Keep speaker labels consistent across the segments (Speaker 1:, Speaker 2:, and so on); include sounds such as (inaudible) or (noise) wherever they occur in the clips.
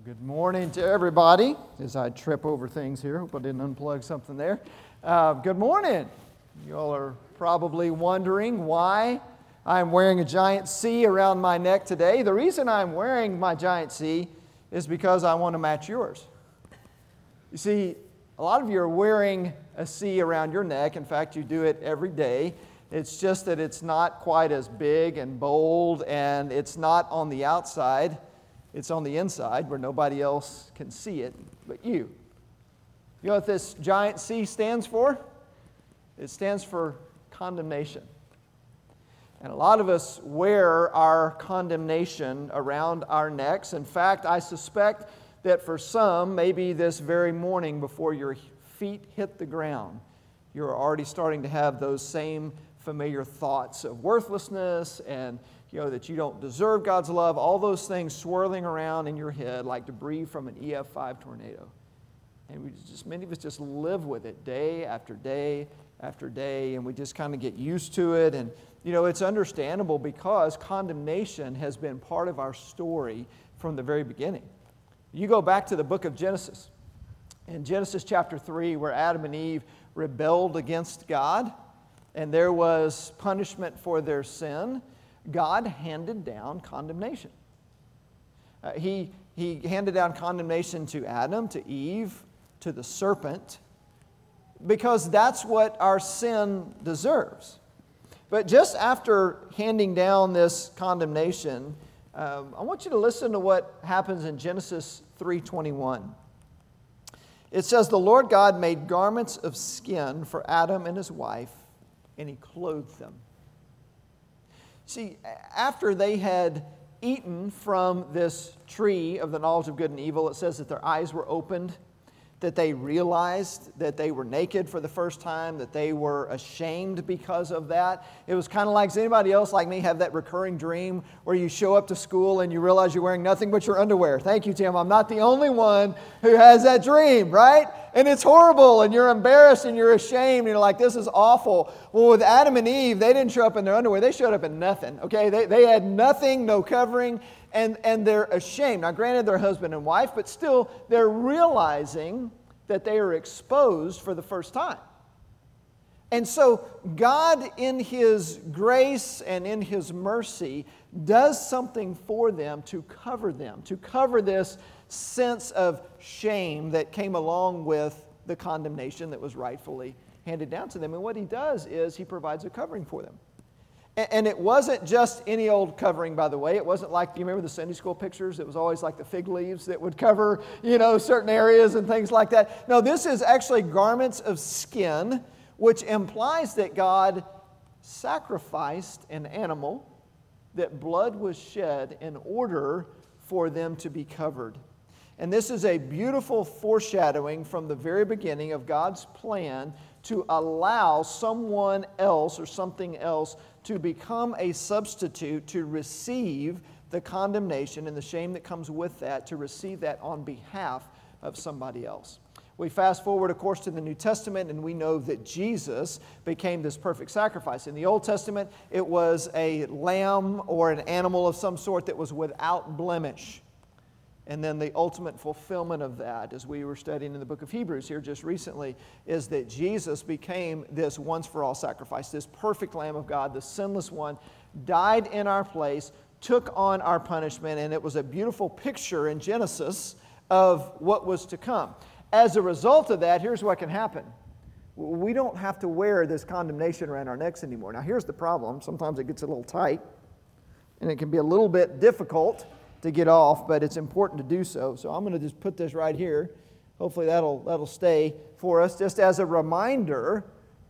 Speaker 1: Well, good morning to everybody. As I trip over things here, hope I didn't unplug something there. Uh, good morning. You all are probably wondering why I'm wearing a giant C around my neck today. The reason I'm wearing my giant C is because I want to match yours. You see, a lot of you are wearing a C around your neck. In fact, you do it every day. It's just that it's not quite as big and bold, and it's not on the outside. It's on the inside where nobody else can see it but you. You know what this giant C stands for? It stands for condemnation. And a lot of us wear our condemnation around our necks. In fact, I suspect that for some, maybe this very morning before your feet hit the ground, you're already starting to have those same familiar thoughts of worthlessness and you know, that you don't deserve God's love, all those things swirling around in your head like debris from an EF5 tornado. And we just, many of us just live with it day after day after day, and we just kind of get used to it. And, you know, it's understandable because condemnation has been part of our story from the very beginning. You go back to the book of Genesis, in Genesis chapter 3, where Adam and Eve rebelled against God, and there was punishment for their sin. God handed down condemnation. Uh, he, he handed down condemnation to Adam, to Eve, to the serpent, because that's what our sin deserves. But just after handing down this condemnation, um, I want you to listen to what happens in Genesis 3:21. It says, "The Lord God made garments of skin for Adam and his wife, and he clothed them." See, after they had eaten from this tree of the knowledge of good and evil, it says that their eyes were opened that they realized that they were naked for the first time, that they were ashamed because of that. It was kind of like, does anybody else like me have that recurring dream where you show up to school and you realize you're wearing nothing but your underwear? Thank you, Tim. I'm not the only one who has that dream, right? And it's horrible and you're embarrassed and you're ashamed and you're like, this is awful. Well, with Adam and Eve, they didn't show up in their underwear, they showed up in nothing, okay? They, they had nothing, no covering and, and they're ashamed. Now, granted, they're husband and wife, but still, they're realizing that they are exposed for the first time. And so, God, in His grace and in His mercy, does something for them to cover them, to cover this sense of shame that came along with the condemnation that was rightfully handed down to them. And what He does is He provides a covering for them. And it wasn't just any old covering, by the way. It wasn't like, do you remember the Sunday school pictures? It was always like the fig leaves that would cover, you know, certain areas and things like that. No, this is actually garments of skin, which implies that God sacrificed an animal, that blood was shed in order for them to be covered. And this is a beautiful foreshadowing from the very beginning of God's plan to allow someone else or something else to become a substitute to receive the condemnation and the shame that comes with that, to receive that on behalf of somebody else. We fast forward, of course, to the New Testament, and we know that Jesus became this perfect sacrifice. In the Old Testament, it was a lamb or an animal of some sort that was without blemish. And then the ultimate fulfillment of that, as we were studying in the book of Hebrews here just recently, is that Jesus became this once for all sacrifice, this perfect Lamb of God, the sinless one, died in our place, took on our punishment, and it was a beautiful picture in Genesis of what was to come. As a result of that, here's what can happen. We don't have to wear this condemnation around our necks anymore. Now, here's the problem sometimes it gets a little tight, and it can be a little bit difficult to get off, but it's important to do so. So I'm going to just put this right here. Hopefully that'll, that'll stay for us, just as a reminder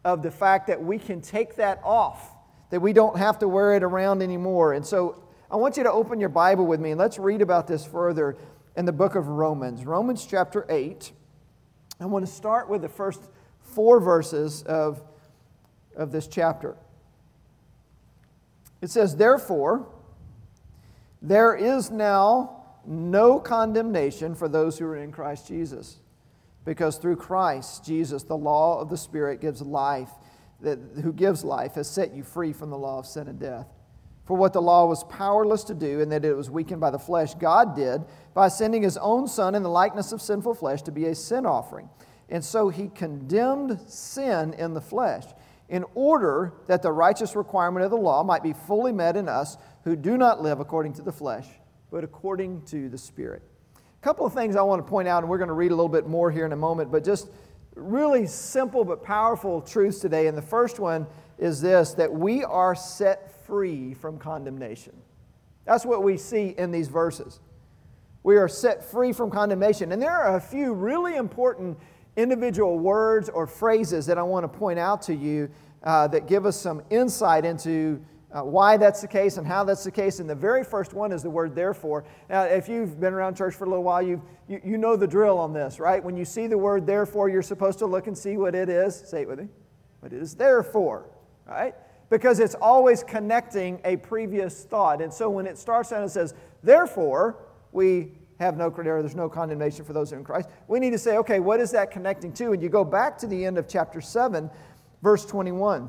Speaker 1: of the fact that we can take that off, that we don't have to wear it around anymore. And so I want you to open your Bible with me and let's read about this further in the book of Romans, Romans chapter 8. I want to start with the first four verses of, of this chapter. It says, Therefore, there is now no condemnation for those who are in Christ Jesus. Because through Christ Jesus, the law of the Spirit gives life, that, who gives life, has set you free from the law of sin and death. For what the law was powerless to do, and that it was weakened by the flesh, God did by sending his own Son in the likeness of sinful flesh to be a sin offering. And so he condemned sin in the flesh, in order that the righteous requirement of the law might be fully met in us who do not live according to the flesh, but according to the Spirit. A couple of things I want to point out, and we're going to read a little bit more here in a moment, but just really simple but powerful truths today. And the first one is this that we are set free from condemnation. That's what we see in these verses. We are set free from condemnation. And there are a few really important individual words or phrases that I want to point out to you uh, that give us some insight into uh, why that's the case and how that's the case. And the very first one is the word therefore. Now, if you've been around church for a little while, you you, you know the drill on this, right? When you see the word therefore, you're supposed to look and see what it is. Say it with me. What it is therefore, right? because it's always connecting a previous thought. And so when it starts out and says, therefore, we have no there's no condemnation for those who are in Christ. We need to say, okay, what is that connecting to? And you go back to the end of chapter 7, verse 21.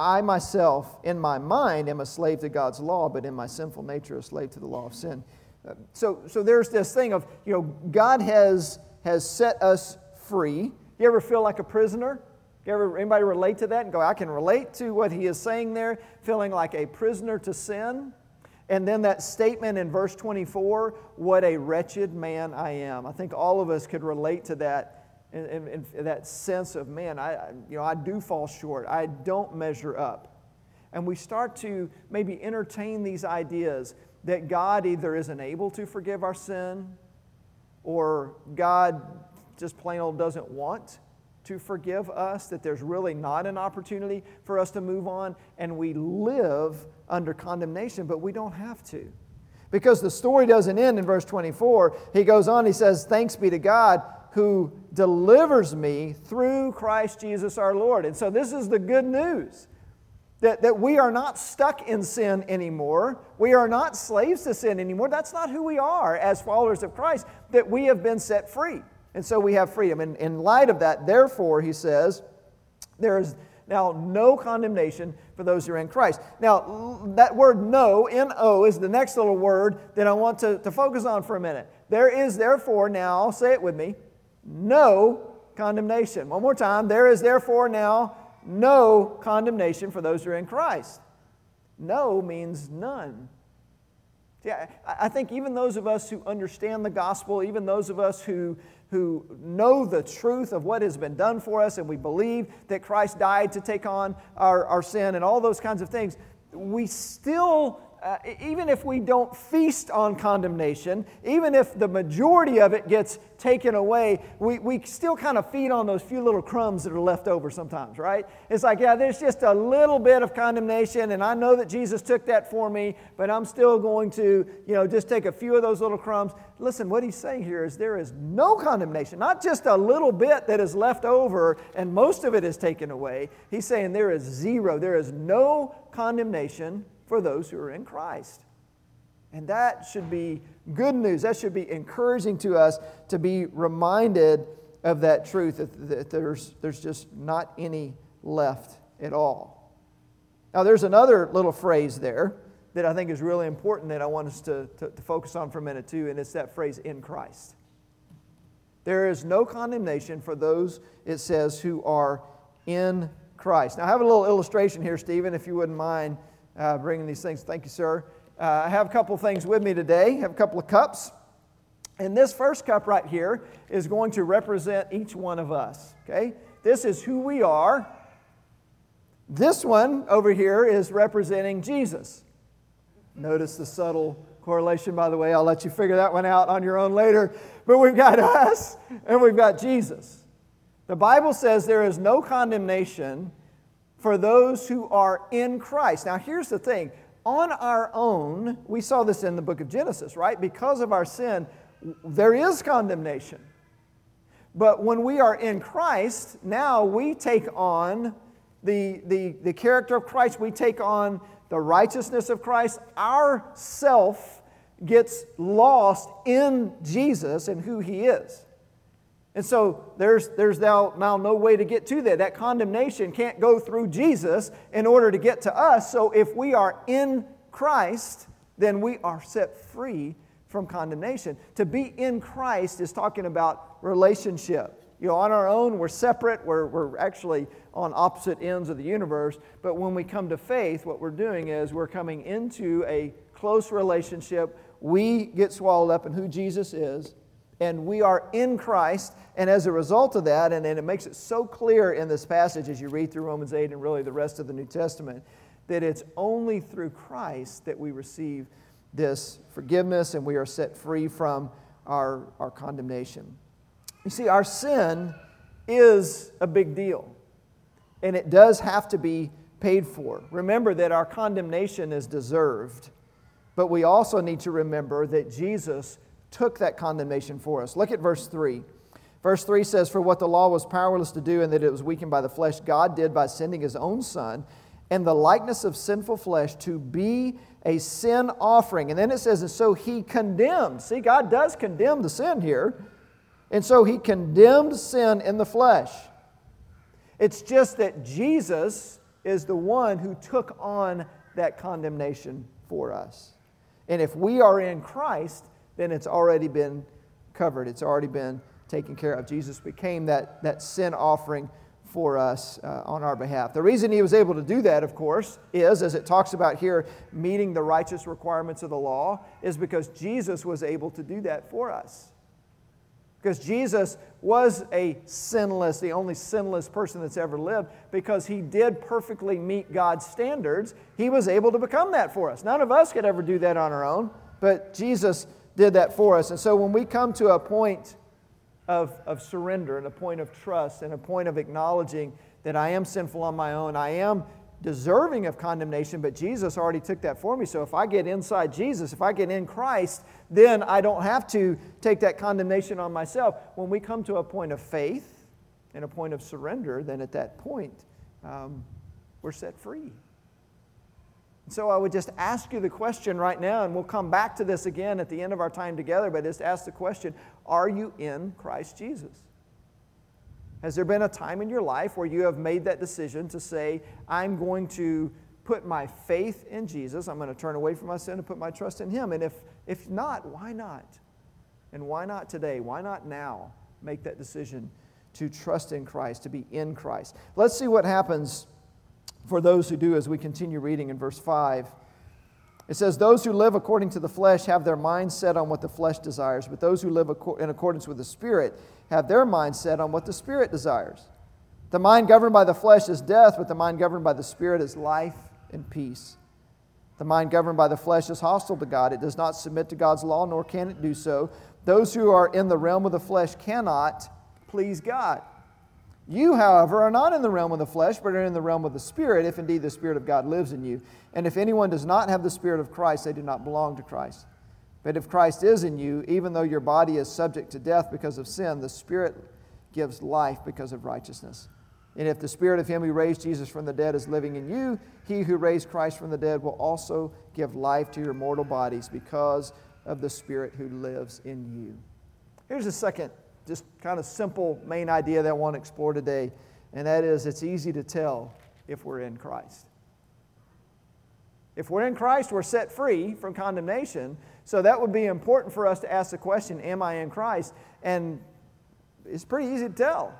Speaker 1: I myself, in my mind, am a slave to God's law, but in my sinful nature, a slave to the law of sin. Uh, so, so there's this thing of, you know, God has, has set us free. You ever feel like a prisoner? You ever, anybody relate to that and go, I can relate to what he is saying there, feeling like a prisoner to sin? And then that statement in verse 24, what a wretched man I am. I think all of us could relate to that in, in, in that sense of, man, I, you know, I do fall short. I don't measure up. And we start to maybe entertain these ideas that God either isn't able to forgive our sin or God just plain old doesn't want to forgive us, that there's really not an opportunity for us to move on, and we live under condemnation, but we don't have to. Because the story doesn't end in verse 24. He goes on, he says, Thanks be to God who delivers me through Christ Jesus our Lord. And so this is the good news. That, that we are not stuck in sin anymore. We are not slaves to sin anymore. That's not who we are as followers of Christ, that we have been set free. And so we have freedom. And in light of that, therefore, he says, there is now no condemnation for those who are in Christ. Now, that word no, N O, is the next little word that I want to, to focus on for a minute. There is therefore now, say it with me, no condemnation. One more time. There is therefore now no condemnation for those who are in Christ. No means none. Yeah, I think even those of us who understand the gospel, even those of us who, who know the truth of what has been done for us, and we believe that Christ died to take on our, our sin and all those kinds of things, we still uh, even if we don't feast on condemnation, even if the majority of it gets taken away, we, we still kind of feed on those few little crumbs that are left over sometimes, right? It's like, yeah, there's just a little bit of condemnation, and I know that Jesus took that for me, but I'm still going to, you know, just take a few of those little crumbs. Listen, what he's saying here is there is no condemnation, not just a little bit that is left over and most of it is taken away. He's saying there is zero, there is no condemnation for those who are in Christ. And that should be good news. That should be encouraging to us to be reminded of that truth that, that there's, there's just not any left at all. Now, there's another little phrase there that I think is really important that I want us to, to, to focus on for a minute, too, and it's that phrase, in Christ. There is no condemnation for those, it says, who are in Christ. Now, I have a little illustration here, Stephen, if you wouldn't mind uh, bringing these things. Thank you, sir. Uh, I have a couple things with me today. I have a couple of cups. And this first cup right here is going to represent each one of us. Okay? This is who we are. This one over here is representing Jesus. Notice the subtle correlation, by the way. I'll let you figure that one out on your own later. But we've got (laughs) us and we've got Jesus. The Bible says there is no condemnation for those who are in Christ. Now, here's the thing on our own, we saw this in the book of Genesis, right? Because of our sin, there is condemnation. But when we are in Christ, now we take on the, the, the character of Christ, we take on the righteousness of Christ. Our self gets lost in Jesus and who he is. And so there's, there's now, now no way to get to that. That condemnation can't go through Jesus in order to get to us. So if we are in Christ, then we are set free from condemnation. To be in Christ is talking about relationship. You know, on our own, we're separate, we're, we're actually on opposite ends of the universe. But when we come to faith, what we're doing is we're coming into a close relationship. We get swallowed up in who Jesus is, and we are in Christ. And as a result of that, and, and it makes it so clear in this passage as you read through Romans 8 and really the rest of the New Testament, that it's only through Christ that we receive this forgiveness and we are set free from our, our condemnation. You see, our sin is a big deal, and it does have to be paid for. Remember that our condemnation is deserved, but we also need to remember that Jesus took that condemnation for us. Look at verse 3. Verse 3 says, For what the law was powerless to do, and that it was weakened by the flesh, God did by sending his own Son in the likeness of sinful flesh to be a sin offering. And then it says, And so he condemned. See, God does condemn the sin here. And so he condemned sin in the flesh. It's just that Jesus is the one who took on that condemnation for us. And if we are in Christ, then it's already been covered, it's already been taken care of. Jesus became that, that sin offering for us uh, on our behalf. The reason he was able to do that, of course, is, as it talks about here, meeting the righteous requirements of the law, is because Jesus was able to do that for us. Because Jesus was a sinless, the only sinless person that's ever lived, because he did perfectly meet God's standards, he was able to become that for us. None of us could ever do that on our own, but Jesus did that for us. And so when we come to a point of, of surrender and a point of trust and a point of acknowledging that I am sinful on my own, I am deserving of condemnation, but Jesus already took that for me. So if I get inside Jesus, if I get in Christ, then I don't have to take that condemnation on myself. When we come to a point of faith and a point of surrender, then at that point, um, we're set free. So I would just ask you the question right now, and we'll come back to this again at the end of our time together, but just ask the question Are you in Christ Jesus? Has there been a time in your life where you have made that decision to say, I'm going to put my faith in Jesus, I'm going to turn away from my sin and put my trust in Him? And if, if not, why not? And why not today? Why not now make that decision to trust in Christ, to be in Christ? Let's see what happens for those who do as we continue reading in verse 5. It says, Those who live according to the flesh have their mind set on what the flesh desires, but those who live in accordance with the Spirit have their mind set on what the Spirit desires. The mind governed by the flesh is death, but the mind governed by the Spirit is life and peace. The mind governed by the flesh is hostile to God. It does not submit to God's law, nor can it do so. Those who are in the realm of the flesh cannot please God. You, however, are not in the realm of the flesh, but are in the realm of the Spirit, if indeed the Spirit of God lives in you. And if anyone does not have the Spirit of Christ, they do not belong to Christ. But if Christ is in you, even though your body is subject to death because of sin, the Spirit gives life because of righteousness. And if the Spirit of Him who raised Jesus from the dead is living in you, He who raised Christ from the dead will also give life to your mortal bodies because of the Spirit who lives in you. Here's a second, just kind of simple main idea that I want to explore today, and that is it's easy to tell if we're in Christ. If we're in Christ, we're set free from condemnation. So that would be important for us to ask the question Am I in Christ? And it's pretty easy to tell.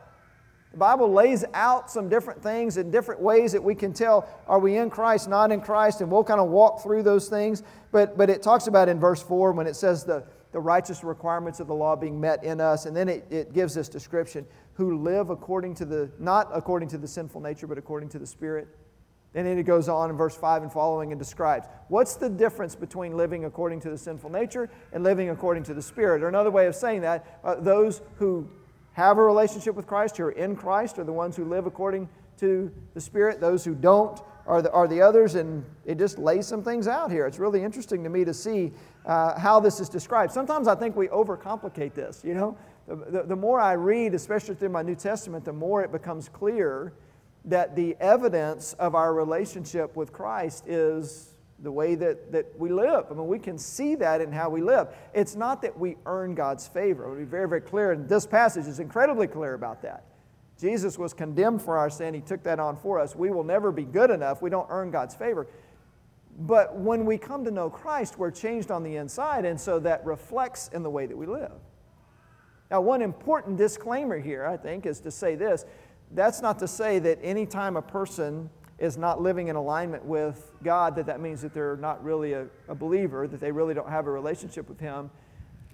Speaker 1: The Bible lays out some different things and different ways that we can tell are we in Christ, not in Christ, and we'll kind of walk through those things. But, but it talks about in verse 4 when it says the, the righteous requirements of the law being met in us, and then it, it gives this description who live according to the, not according to the sinful nature, but according to the Spirit. And then it goes on in verse 5 and following and describes what's the difference between living according to the sinful nature and living according to the Spirit. Or another way of saying that, uh, those who have a relationship with Christ, who are in Christ, are the ones who live according to the Spirit. Those who don't are the, the others? And it just lays some things out here. It's really interesting to me to see uh, how this is described. Sometimes I think we overcomplicate this, you know? The, the, the more I read, especially through my New Testament, the more it becomes clear that the evidence of our relationship with Christ is the way that, that we live. I mean, we can see that in how we live. It's not that we earn God's favor. I'll be very, very clear, and this passage is incredibly clear about that. Jesus was condemned for our sin, He took that on for us. We will never be good enough, we don't earn God's favor. But when we come to know Christ, we're changed on the inside, and so that reflects in the way that we live. Now, one important disclaimer here, I think, is to say this that's not to say that anytime a person is not living in alignment with God, that that means that they're not really a, a believer, that they really don't have a relationship with Him.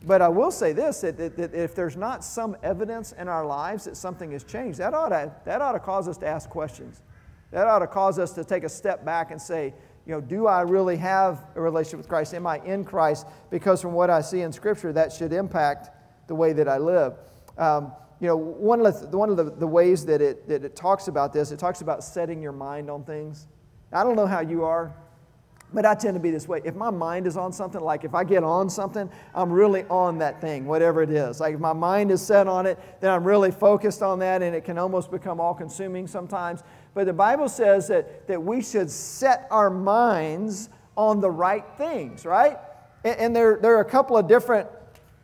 Speaker 1: But I will say this that, that, that, if there's not some evidence in our lives that something has changed, that ought, to, that ought to cause us to ask questions. That ought to cause us to take a step back and say, you know, do I really have a relationship with Christ? Am I in Christ? Because from what I see in Scripture, that should impact the way that I live. Um, you know, one of, the, one of the, the ways that it, that it talks about this, it talks about setting your mind on things. I don't know how you are, but I tend to be this way. If my mind is on something, like if I get on something, I'm really on that thing, whatever it is. Like if my mind is set on it, then I'm really focused on that, and it can almost become all consuming sometimes. But the Bible says that, that we should set our minds on the right things, right? And, and there, there are a couple of different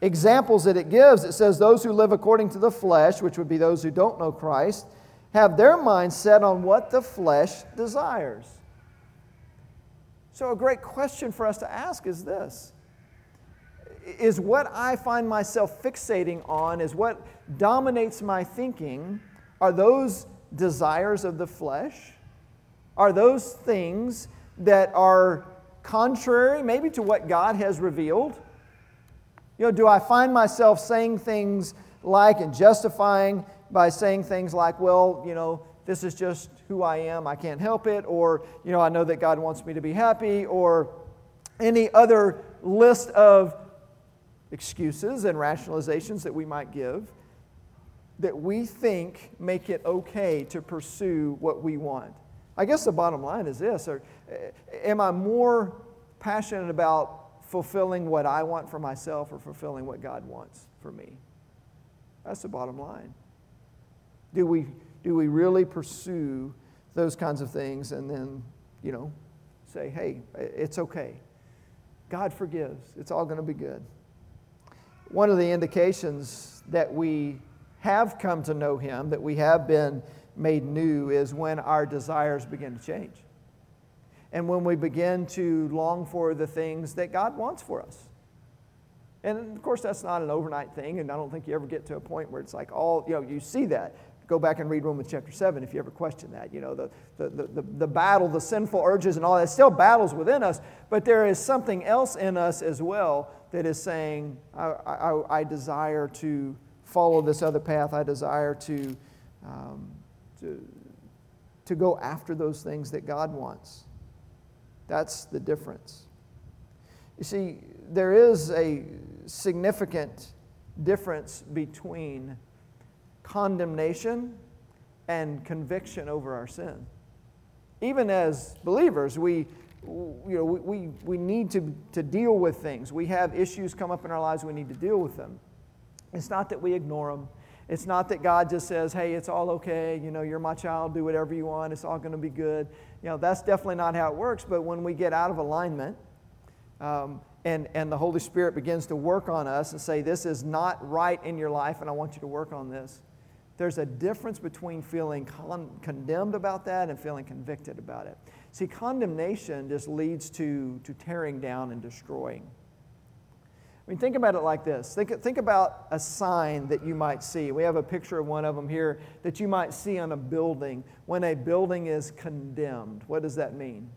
Speaker 1: examples that it gives, it says, Those who live according to the flesh, which would be those who don't know Christ, have their mind set on what the flesh desires. So, a great question for us to ask is this Is what I find myself fixating on, is what dominates my thinking, are those desires of the flesh? Are those things that are contrary maybe to what God has revealed? You know, do I find myself saying things like and justifying by saying things like, well, you know, this is just who I am, I can't help it, or, you know, I know that God wants me to be happy, or any other list of excuses and rationalizations that we might give that we think make it okay to pursue what we want. I guess the bottom line is this or, am I more passionate about fulfilling what I want for myself or fulfilling what God wants for me. That's the bottom line. Do we, do we really pursue those kinds of things and then, you know, say, hey, it's okay? God forgives. It's all going to be good. One of the indications that we have come to know Him, that we have been made new, is when our desires begin to change and when we begin to long for the things that God wants for us. And of course, that's not an overnight thing, and I don't think you ever get to a point where it's like all, you know, you see that. Go back and read Romans chapter 7 if you ever question that. You know, the, the, the, the battle, the sinful urges, and all that still battles within us, but there is something else in us as well that is saying, I, I, I desire to follow this other path. I desire to, um, to, to go after those things that God wants. That's the difference. You see, there is a significant difference between condemnation and conviction over our sin. Even as believers, we, you know, we, we, need to, to deal with things. We have issues come up in our lives, we need to deal with them. It's not that we ignore them. It's not that God just says, hey, it's all okay, you know, you're my child, do whatever you want, it's all going to be good. You know, that's definitely not how it works, but when we get out of alignment um, and, and the Holy Spirit begins to work on us and say, this is not right in your life and I want you to work on this, there's a difference between feeling con- condemned about that and feeling convicted about it. See, condemnation just leads to, to tearing down and destroying. I mean, think about it like this. Think, think about a sign that you might see. We have a picture of one of them here that you might see on a building when a building is condemned. What does that mean?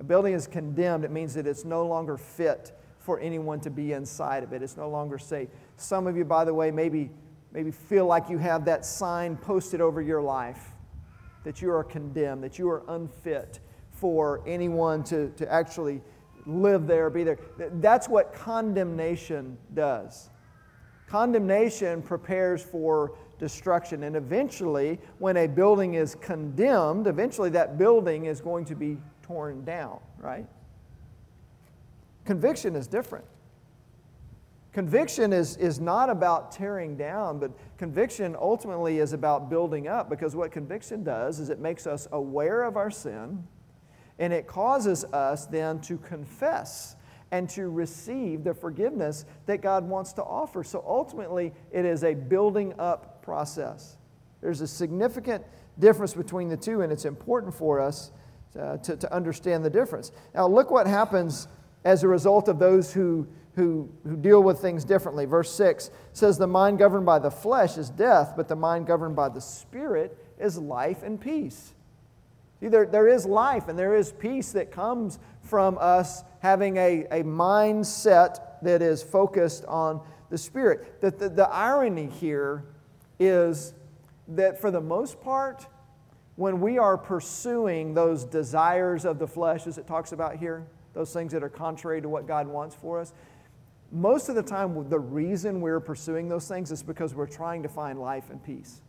Speaker 1: A building is condemned, it means that it's no longer fit for anyone to be inside of it. It's no longer safe. Some of you, by the way, maybe, maybe feel like you have that sign posted over your life that you are condemned, that you are unfit for anyone to, to actually live there, be there. That's what condemnation does. Condemnation prepares for destruction. And eventually, when a building is condemned, eventually that building is going to be torn down, right? Conviction is different. Conviction is, is not about tearing down, but conviction ultimately is about building up because what conviction does is it makes us aware of our sin and it causes us then to confess and to receive the forgiveness that God wants to offer. So ultimately, it is a building up process. There's a significant difference between the two, and it's important for us uh, to, to understand the difference. Now, look what happens as a result of those who who, who deal with things differently. Verse 6 says, The mind governed by the flesh is death, but the mind governed by the Spirit is life and peace. See, there, there is life and there is peace that comes from us having a, a mindset that is focused on the Spirit. The, the, the irony here is that for the most part, when we are pursuing those desires of the flesh, as it talks about here, those things that are contrary to what God wants for us, most of the time, the reason we're pursuing those things is because we're trying to find life and peace.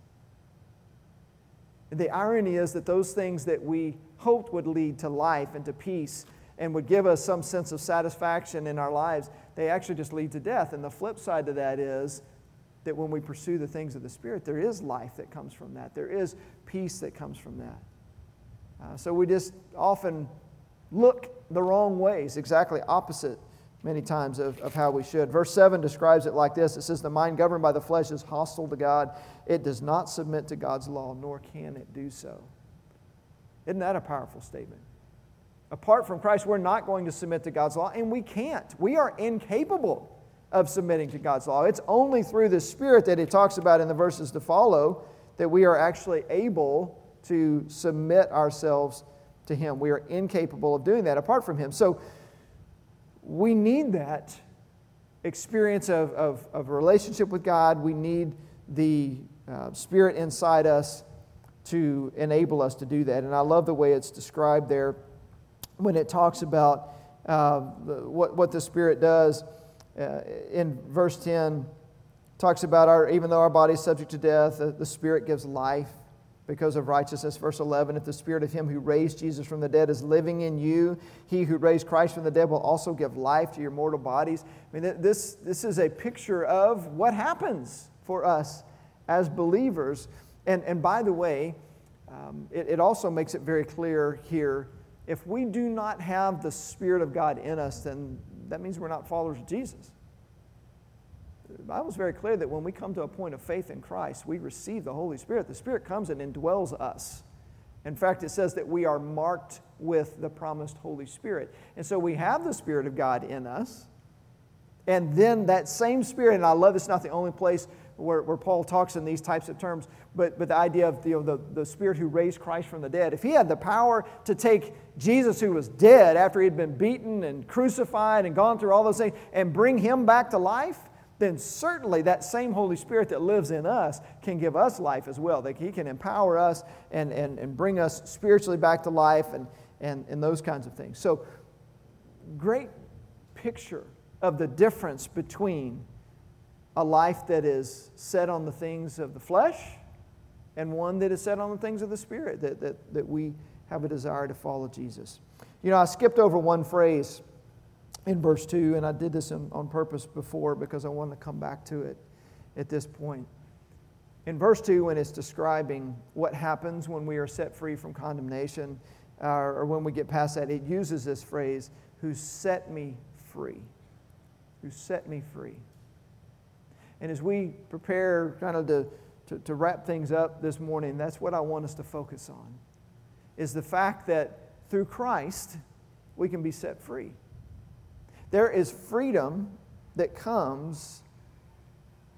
Speaker 1: The irony is that those things that we hoped would lead to life and to peace and would give us some sense of satisfaction in our lives, they actually just lead to death. And the flip side to that is that when we pursue the things of the Spirit, there is life that comes from that, there is peace that comes from that. Uh, so we just often look the wrong ways, exactly opposite many times of, of how we should. Verse 7 describes it like this it says, The mind governed by the flesh is hostile to God. It does not submit to God's law, nor can it do so. Isn't that a powerful statement? Apart from Christ, we're not going to submit to God's law, and we can't. We are incapable of submitting to God's law. It's only through the Spirit that it talks about in the verses to follow that we are actually able to submit ourselves to Him. We are incapable of doing that apart from Him. So, we need that experience of, of, of relationship with God. We need the uh, Spirit inside us to enable us to do that. And I love the way it's described there when it talks about uh, what, what the Spirit does. Uh, in verse 10, talks about our, even though our body is subject to death, the, the Spirit gives life because of righteousness. Verse 11 If the spirit of him who raised Jesus from the dead is living in you, he who raised Christ from the dead will also give life to your mortal bodies. I mean, this, this is a picture of what happens for us as believers. And, and by the way, um, it, it also makes it very clear here if we do not have the Spirit of God in us, then that means we're not followers of Jesus. The Bible is very clear that when we come to a point of faith in Christ, we receive the Holy Spirit. The Spirit comes and indwells us. In fact, it says that we are marked with the promised Holy Spirit. And so we have the Spirit of God in us. And then that same Spirit, and I love this, not the only place where, where Paul talks in these types of terms, but, but the idea of you know, the, the Spirit who raised Christ from the dead. If he had the power to take Jesus, who was dead after he had been beaten and crucified and gone through all those things, and bring him back to life, then certainly that same Holy Spirit that lives in us can give us life as well. That He can empower us and, and, and bring us spiritually back to life and, and, and those kinds of things. So, great picture of the difference between a life that is set on the things of the flesh and one that is set on the things of the Spirit, that, that, that we have a desire to follow Jesus. You know, I skipped over one phrase in verse 2, and I did this on purpose before because I want to come back to it at this point. In verse 2, when it's describing what happens when we are set free from condemnation, uh, or when we get past that, it uses this phrase, who set me free. Who set me free. And as we prepare kind of to, to, to wrap things up this morning, that's what I want us to focus on, is the fact that through Christ, we can be set free. There is freedom that comes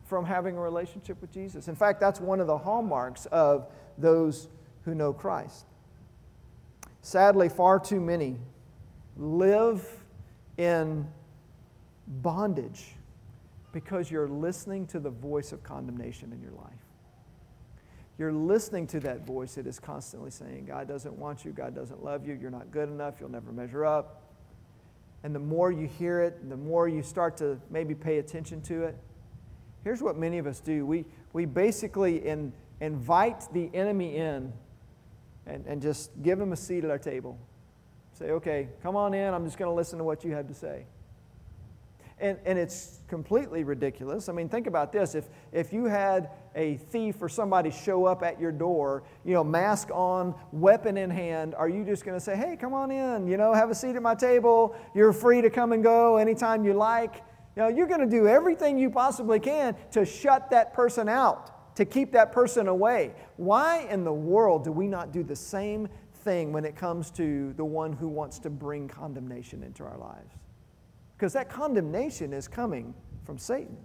Speaker 1: from having a relationship with Jesus. In fact, that's one of the hallmarks of those who know Christ. Sadly, far too many live in bondage because you're listening to the voice of condemnation in your life. You're listening to that voice that is constantly saying, God doesn't want you, God doesn't love you, you're not good enough, you'll never measure up. And the more you hear it, the more you start to maybe pay attention to it. here's what many of us do we, we basically in, invite the enemy in and, and just give him a seat at our table. Say, okay, come on in. I'm just going to listen to what you have to say. And, and it's completely ridiculous. I mean, think about this. If, if you had a thief or somebody show up at your door, you know, mask on, weapon in hand, are you just going to say, hey, come on in, you know, have a seat at my table. You're free to come and go anytime you like. You know, you're going to do everything you possibly can to shut that person out, to keep that person away. Why in the world do we not do the same thing when it comes to the one who wants to bring condemnation into our lives? Because that condemnation is coming from Satan.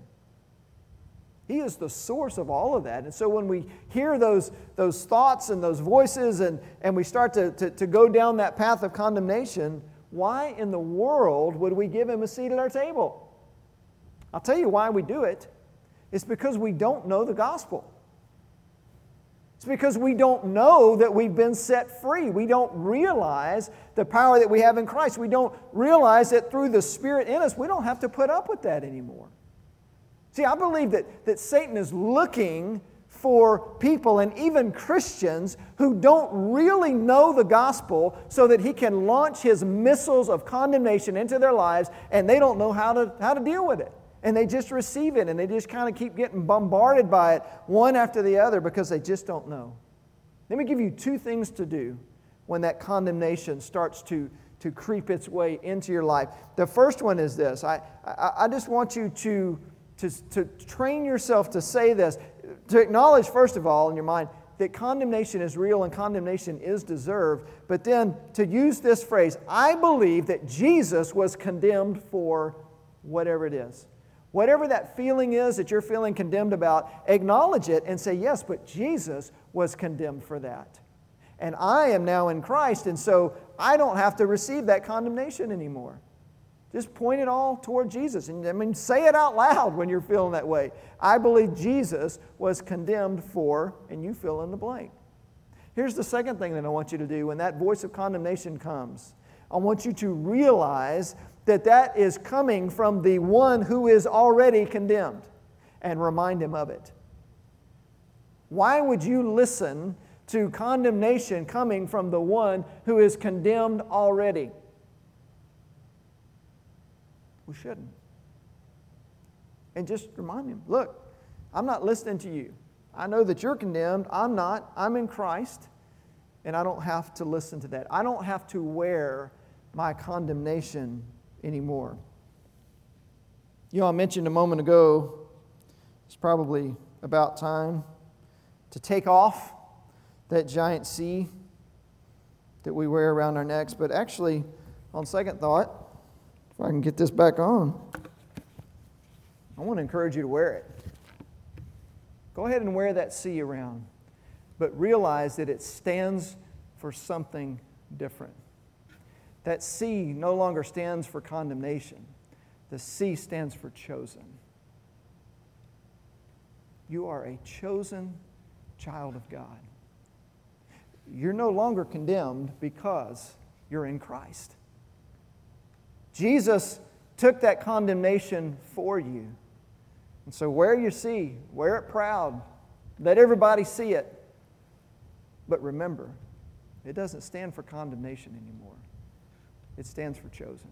Speaker 1: He is the source of all of that. And so when we hear those, those thoughts and those voices and, and we start to, to, to go down that path of condemnation, why in the world would we give him a seat at our table? I'll tell you why we do it. It's because we don't know the gospel. It's because we don't know that we've been set free. We don't realize the power that we have in Christ. We don't realize that through the Spirit in us, we don't have to put up with that anymore. See, I believe that, that Satan is looking for people and even Christians who don't really know the gospel so that he can launch his missiles of condemnation into their lives and they don't know how to, how to deal with it and they just receive it and they just kind of keep getting bombarded by it one after the other because they just don't know. Let me give you two things to do when that condemnation starts to, to creep its way into your life. The first one is this I, I, I just want you to, to, to train yourself to say this, to acknowledge, first of all, in your mind, that condemnation is real and condemnation is deserved, but then to use this phrase, I believe that Jesus was condemned for whatever it is. Whatever that feeling is that you're feeling condemned about, acknowledge it and say, Yes, but Jesus was condemned for that. And I am now in Christ, and so I don't have to receive that condemnation anymore. Just point it all toward Jesus. And I mean, say it out loud when you're feeling that way. I believe Jesus was condemned for, and you fill in the blank. Here's the second thing that I want you to do when that voice of condemnation comes I want you to realize that that is coming from the one who is already condemned and remind him of it. Why would you listen to condemnation coming from the one who is condemned already? We shouldn't. And just remind him look, I'm not listening to you. I know that you're condemned. I'm not. I'm in Christ, and I don't have to listen to that. I don't have to wear my condemnation anymore. You know, I mentioned a moment ago, it's probably about time to take off that giant C that we wear around our necks. But actually, on second thought, if I can get this back on, I want to encourage you to wear it. Go ahead and wear that C around, but realize that it stands for something different. That C no longer stands for condemnation, the C stands for chosen. You are a chosen child of God. You're no longer condemned because you're in Christ. Jesus took that condemnation for you. And so wear your C, wear it proud, let everybody see it. But remember, it doesn't stand for condemnation anymore it stands for chosen.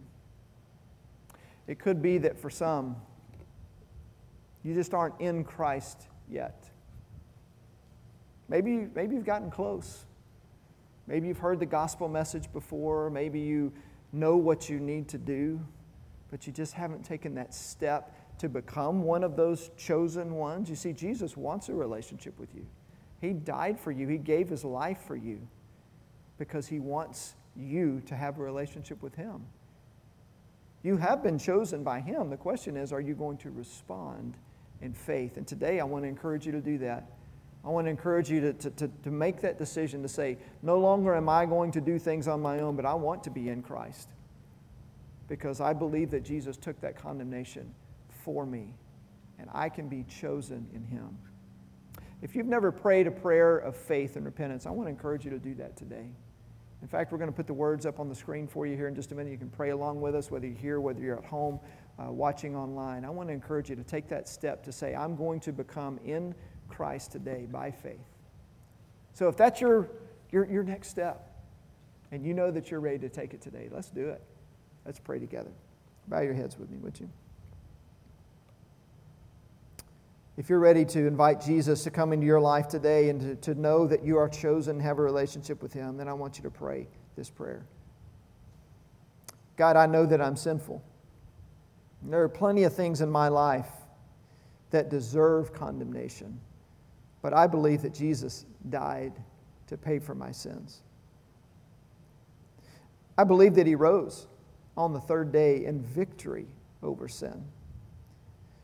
Speaker 1: It could be that for some, you just aren't in Christ yet. Maybe, maybe you've gotten close. Maybe you've heard the gospel message before. Maybe you know what you need to do, but you just haven't taken that step to become one of those chosen ones. You see, Jesus wants a relationship with you. He died for you, He gave His life for you because He wants you to have a relationship with Him. You have been chosen by Him. The question is, are you going to respond in faith? And today I want to encourage you to do that. I want to encourage you to, to, to, to make that decision to say, no longer am I going to do things on my own, but I want to be in Christ. Because I believe that Jesus took that condemnation for me, and I can be chosen in Him. If you've never prayed a prayer of faith and repentance, I want to encourage you to do that today. In fact, we're going to put the words up on the screen for you here in just a minute. You can pray along with us, whether you're here, whether you're at home. uh, watching online, I want to encourage you to take that step to say, I'm going to become in Christ today by faith. So if that's your, your, your next step, and you know that you're ready to take it today, let's do it. Let's pray together. Bow your heads with me, would you? If you're ready to invite Jesus to come into your life today and to, to know that you are chosen and have a relationship with Him, then I want you to pray this prayer. God, I know that I'm sinful. There are plenty of things in my life that deserve condemnation, but I believe that Jesus died to pay for my sins. I believe that He rose on the third day in victory over sin.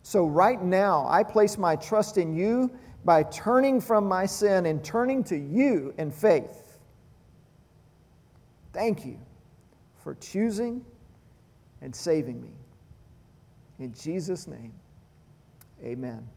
Speaker 1: So, right now, I place my trust in you by turning from my sin and turning to you in faith. Thank you for choosing and saving me. In Jesus' name, amen.